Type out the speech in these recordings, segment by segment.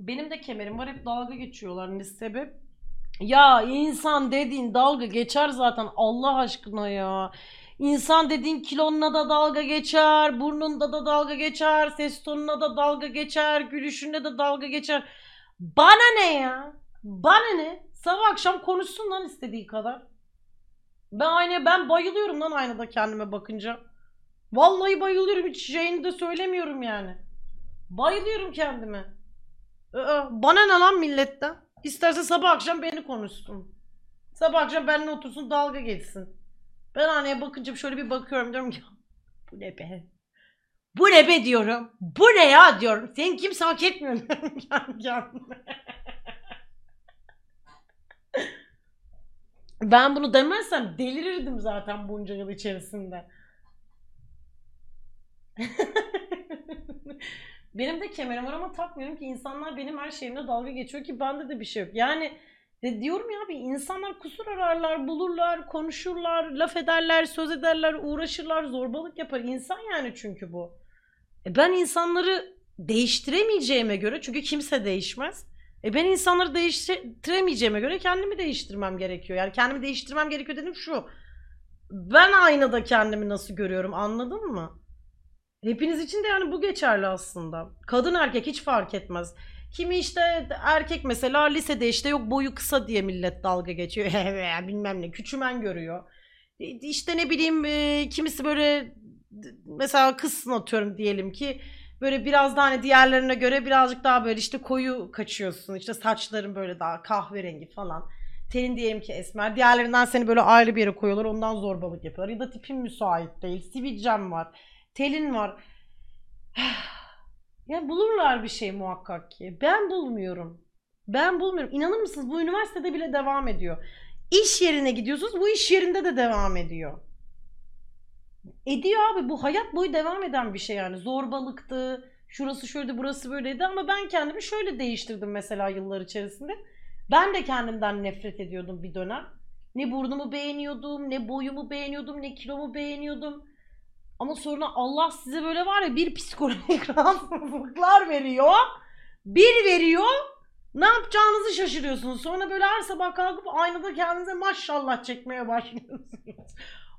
Benim de kemerim var hep dalga geçiyorlar. Ne sebep? Ya insan dediğin dalga geçer zaten Allah aşkına ya. İnsan dediğin kilonuna da dalga geçer, burnunda da dalga geçer, ses tonuna da dalga geçer, gülüşünde de dalga geçer. Bana ne ya? Bana ne? Sabah akşam konuşsun lan istediği kadar. Ben aynaya ben bayılıyorum lan aynada kendime bakınca. Vallahi bayılıyorum hiç şeyini de söylemiyorum yani. Bayılıyorum kendime. Bana ne lan milletten? İsterse sabah akşam beni konuşsun. Sabah akşam benimle otursun dalga geçsin. Ben anneye bakınca şöyle bir bakıyorum diyorum ki bu ne be? Bu ne be diyorum. Bu ne ya diyorum. Sen kimse hak etmiyor. Ben bunu demezsem delirirdim zaten bunca yıl içerisinde. benim de kemerim var ama takmıyorum ki insanlar benim her şeyimle dalga geçiyor ki bende de bir şey yok. Yani de diyorum ya abi insanlar kusur ararlar, bulurlar, konuşurlar, laf ederler, söz ederler, uğraşırlar, zorbalık yapar. İnsan yani çünkü bu. E ben insanları değiştiremeyeceğime göre çünkü kimse değişmez. E ben insanları değiştiremeyeceğime göre kendimi değiştirmem gerekiyor. Yani kendimi değiştirmem gerekiyor dedim şu. Ben aynada kendimi nasıl görüyorum anladın mı? Hepiniz için de yani bu geçerli aslında. Kadın erkek hiç fark etmez. Kimi işte erkek mesela lisede işte yok boyu kısa diye millet dalga geçiyor. Bilmem ne küçümen görüyor. E, İşte ne bileyim e, kimisi böyle mesela kızsın atıyorum diyelim ki böyle biraz daha hani diğerlerine göre birazcık daha böyle işte koyu kaçıyorsun. İşte saçların böyle daha kahverengi falan. Tenin diyelim ki esmer. Diğerlerinden seni böyle ayrı bir yere koyuyorlar. Ondan zorbalık yapıyorlar. Ya da tipin müsait değil. Sivilcem var. Telin var. Ya bulurlar bir şey muhakkak ki. Ben bulmuyorum. Ben bulmuyorum. İnanır mısınız bu üniversitede bile devam ediyor. İş yerine gidiyorsunuz bu iş yerinde de devam ediyor. Ediyor abi bu hayat boyu devam eden bir şey yani. Zorbalıktı, şurası şöyle burası böyleydi ama ben kendimi şöyle değiştirdim mesela yıllar içerisinde. Ben de kendimden nefret ediyordum bir dönem. Ne burnumu beğeniyordum, ne boyumu beğeniyordum, ne kilomu beğeniyordum. Ama sonra Allah size böyle var ya bir psikolojik rahatsızlıklar veriyor. Bir veriyor. Ne yapacağınızı şaşırıyorsunuz. Sonra böyle her sabah kalkıp aynada kendinize maşallah çekmeye başlıyorsunuz.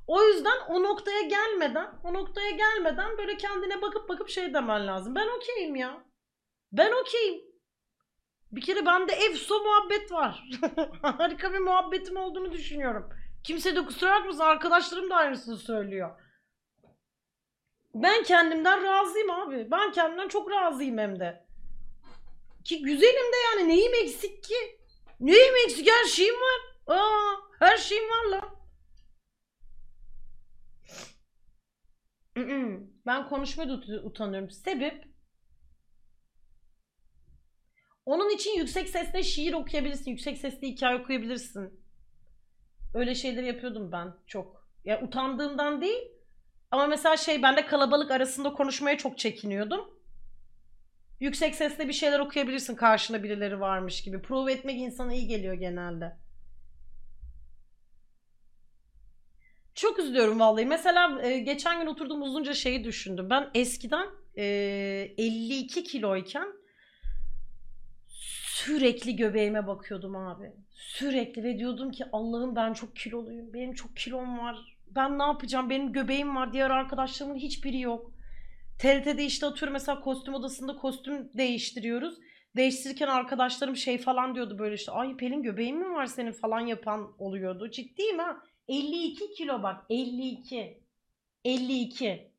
O yüzden o noktaya gelmeden, o noktaya gelmeden böyle kendine bakıp bakıp şey demen lazım. Ben okeyim ya. Ben okeyim. Bir kere bende efso muhabbet var. Harika bir muhabbetim olduğunu düşünüyorum. Kimse de kusura bakmasın arkadaşlarım da aynısını söylüyor. Ben kendimden razıyım abi. Ben kendimden çok razıyım hem de. Ki güzelim de yani neyim eksik ki? Neyim eksik? Her şeyim var. Aa, her şeyim var lan. Ben konuşmaya da ut- utanıyorum. Sebep? Onun için yüksek sesle şiir okuyabilirsin. Yüksek sesle hikaye okuyabilirsin. Öyle şeyler yapıyordum ben çok. Ya utandığımdan değil. Ama mesela şey ben de kalabalık arasında konuşmaya çok çekiniyordum. Yüksek sesle bir şeyler okuyabilirsin karşında birileri varmış gibi. Prove etmek insana iyi geliyor genelde. Çok üzülüyorum vallahi. Mesela e, geçen gün oturdum uzunca şeyi düşündüm. Ben eskiden e, 52 kiloyken sürekli göbeğime bakıyordum abi. Sürekli ve diyordum ki Allah'ım ben çok kiloluyum. Benim çok kilom var. Ben ne yapacağım? Benim göbeğim var. Diğer arkadaşlarımın hiçbiri yok. TRT'de işte atıyorum mesela kostüm odasında kostüm değiştiriyoruz. Değiştirirken arkadaşlarım şey falan diyordu böyle işte ay Pelin göbeğin mi var senin falan yapan oluyordu. Ciddiyim ha. 52 kilo bak 52. 52.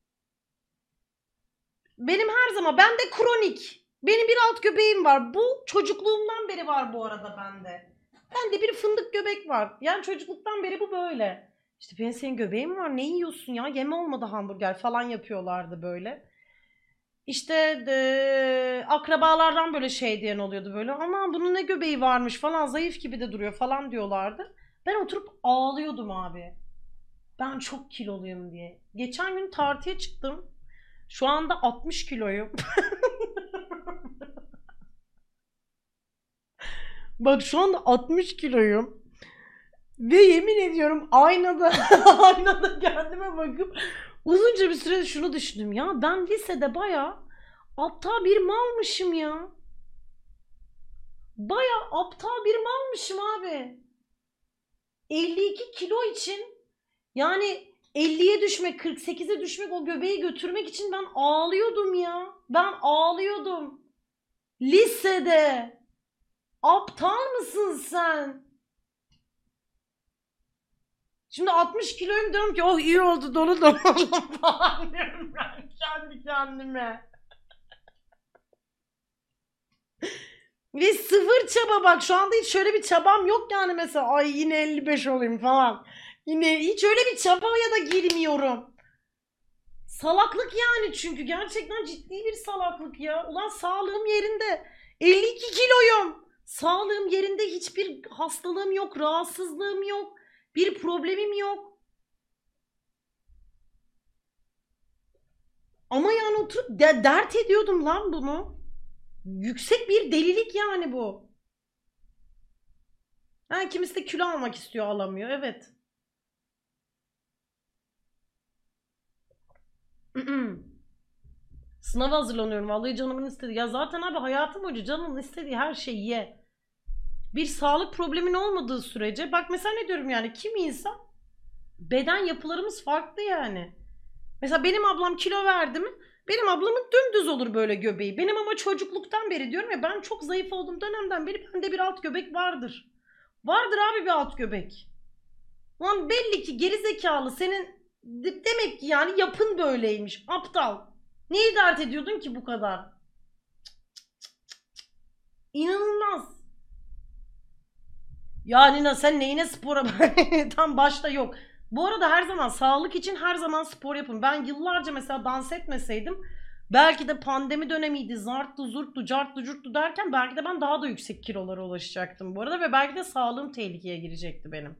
Benim her zaman bende kronik. Benim bir alt göbeğim var. Bu çocukluğumdan beri var bu arada bende. Bende bir fındık göbek var. Yani çocukluktan beri bu böyle. İşte ben senin göbeğin var? Ne yiyorsun ya? Yeme olmadı hamburger falan yapıyorlardı böyle. İşte de, akrabalardan böyle şey diyen oluyordu böyle. Ama bunun ne göbeği varmış falan zayıf gibi de duruyor falan diyorlardı. Ben oturup ağlıyordum abi. Ben çok kiloluyum diye. Geçen gün tartıya çıktım. Şu anda 60 kiloyum. Bak şu anda 60 kiloyum. Ve yemin ediyorum aynada aynada kendime bakıp uzunca bir süre şunu düşündüm ya ben lisede baya aptal bir malmışım ya. baya aptal bir malmışım abi. 52 kilo için yani 50'ye düşmek, 48'e düşmek, o göbeği götürmek için ben ağlıyordum ya. Ben ağlıyordum. Lisede. Aptal mısın sen? Şimdi 60 kiloyum diyorum ki oh iyi oldu dolu dolu falan diyorum ben kendi kendime. Ve sıfır çaba bak şu anda hiç şöyle bir çabam yok yani mesela ay yine 55 olayım falan. Yine hiç öyle bir çabaya da girmiyorum. Salaklık yani çünkü gerçekten ciddi bir salaklık ya. Ulan sağlığım yerinde. 52 kiloyum. Sağlığım yerinde hiçbir hastalığım yok, rahatsızlığım yok. Bir problemim yok. Ama yani oturup de- dert ediyordum lan bunu. Yüksek bir delilik yani bu. Ha, kimisi de kilo almak istiyor alamıyor. Evet. Sınava hazırlanıyorum. Vallahi canımın istediği. Ya zaten abi hayatım boyunca canımın istediği her şeyi ye. Bir sağlık problemin olmadığı sürece bak mesela ne diyorum yani kim insan beden yapılarımız farklı yani. Mesela benim ablam kilo verdi mi benim ablamın dümdüz olur böyle göbeği. Benim ama çocukluktan beri diyorum ya ben çok zayıf olduğum dönemden beri bende bir alt göbek vardır. Vardır abi bir alt göbek. Lan belli ki geri zekalı senin de- demek ki yani yapın böyleymiş. Aptal. Neyi dert ediyordun ki bu kadar? İnanılmaz. Ya Nina sen neyine spora tam başta yok. Bu arada her zaman sağlık için her zaman spor yapın. Ben yıllarca mesela dans etmeseydim belki de pandemi dönemiydi zarttı zurttu carttı curttu derken belki de ben daha da yüksek kilolara ulaşacaktım bu arada ve belki de sağlığım tehlikeye girecekti benim.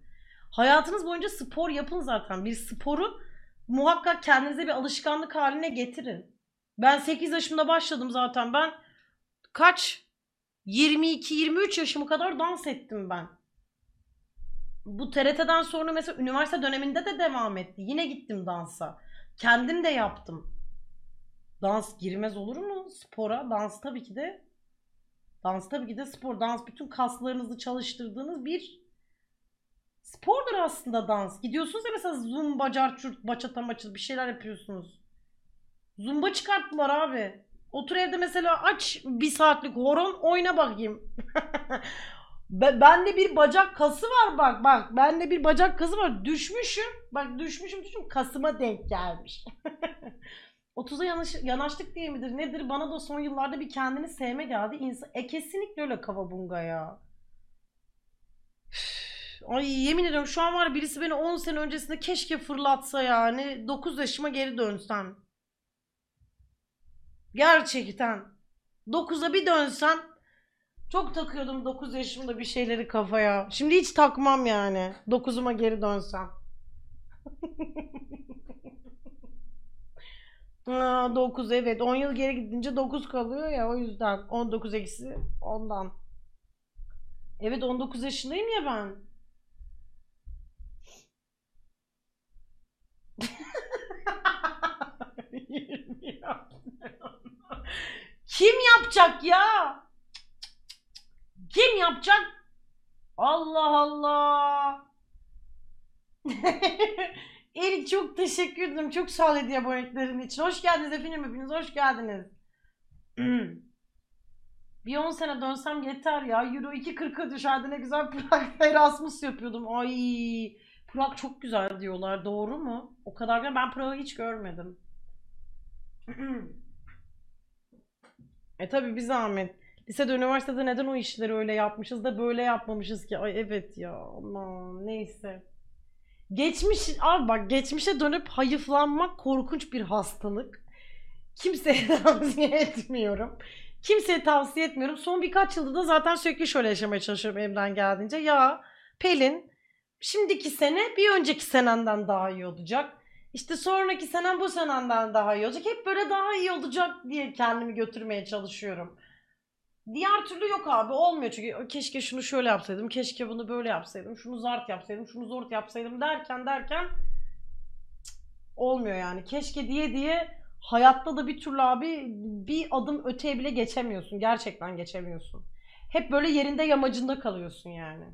Hayatınız boyunca spor yapın zaten. Bir sporu muhakkak kendinize bir alışkanlık haline getirin. Ben 8 yaşımda başladım zaten. Ben kaç 22-23 yaşıma kadar dans ettim ben. Bu TRT'den sonra mesela üniversite döneminde de devam etti. Yine gittim dansa. Kendim de yaptım. Dans girmez olur mu spora? Dans tabii ki de dans tabii ki de spor. Dans bütün kaslarınızı çalıştırdığınız bir spordur aslında dans. Gidiyorsunuz ya mesela zumba, carçurt, baçata maçı bir şeyler yapıyorsunuz. Zumba çıkarttılar abi. Otur evde mesela aç bir saatlik horon oyna bakayım. Be- Bende bir bacak kası var bak bak. Bende bir bacak kası var. Düşmüşüm. Bak düşmüşüm düşmüşüm. Kasıma denk gelmiş. 30'a yanaş- yanaştık diye midir nedir? Bana da son yıllarda bir kendini sevme geldi. İnsan... E kesinlikle öyle kavabunga ya. Ay yemin ediyorum şu an var birisi beni 10 sene öncesinde keşke fırlatsa yani. 9 yaşıma geri dönsem. Gerçekten. 9'a bir dönsem çok takıyordum 9 yaşımda bir şeyleri kafaya. Şimdi hiç takmam yani. 9'uma geri dönsem. Aa, 9 evet 10 yıl geri gidince 9 kalıyor ya o yüzden 19 eksi ondan. Evet 19 yaşındayım ya ben. Kim yapacak ya? Kim yapacak? Allah Allah. Erik çok teşekkür ederim. Çok sağ ol hediye aboneliklerin için. Hoş geldiniz efendim hepiniz. Hoş geldiniz. Bir 10 sene dönsem yeter ya. Euro 2.40'a düşerdi. Ne güzel Prag Erasmus yapıyordum. Ay Prag çok güzel diyorlar. Doğru mu? O kadar güzel. Ben Prag'ı hiç görmedim. E tabi bir zahmet. Lisede, üniversitede neden o işleri öyle yapmışız da böyle yapmamışız ki? Ay evet ya. Aman neyse. Geçmiş, abi bak geçmişe dönüp hayıflanmak korkunç bir hastalık. Kimseye tavsiye etmiyorum. Kimseye tavsiye etmiyorum. Son birkaç yılda da zaten sürekli şöyle yaşamaya çalışıyorum elimden geldiğince. Ya Pelin, şimdiki sene bir önceki senenden daha iyi olacak. İşte sonraki senem bu senenden daha iyi olacak. Hep böyle daha iyi olacak diye kendimi götürmeye çalışıyorum. Diğer türlü yok abi olmuyor çünkü keşke şunu şöyle yapsaydım, keşke bunu böyle yapsaydım, şunu zart yapsaydım, şunu zort yapsaydım derken derken olmuyor yani. Keşke diye diye hayatta da bir türlü abi bir adım öteye bile geçemiyorsun. Gerçekten geçemiyorsun. hep böyle yerinde yamacında kalıyorsun yani.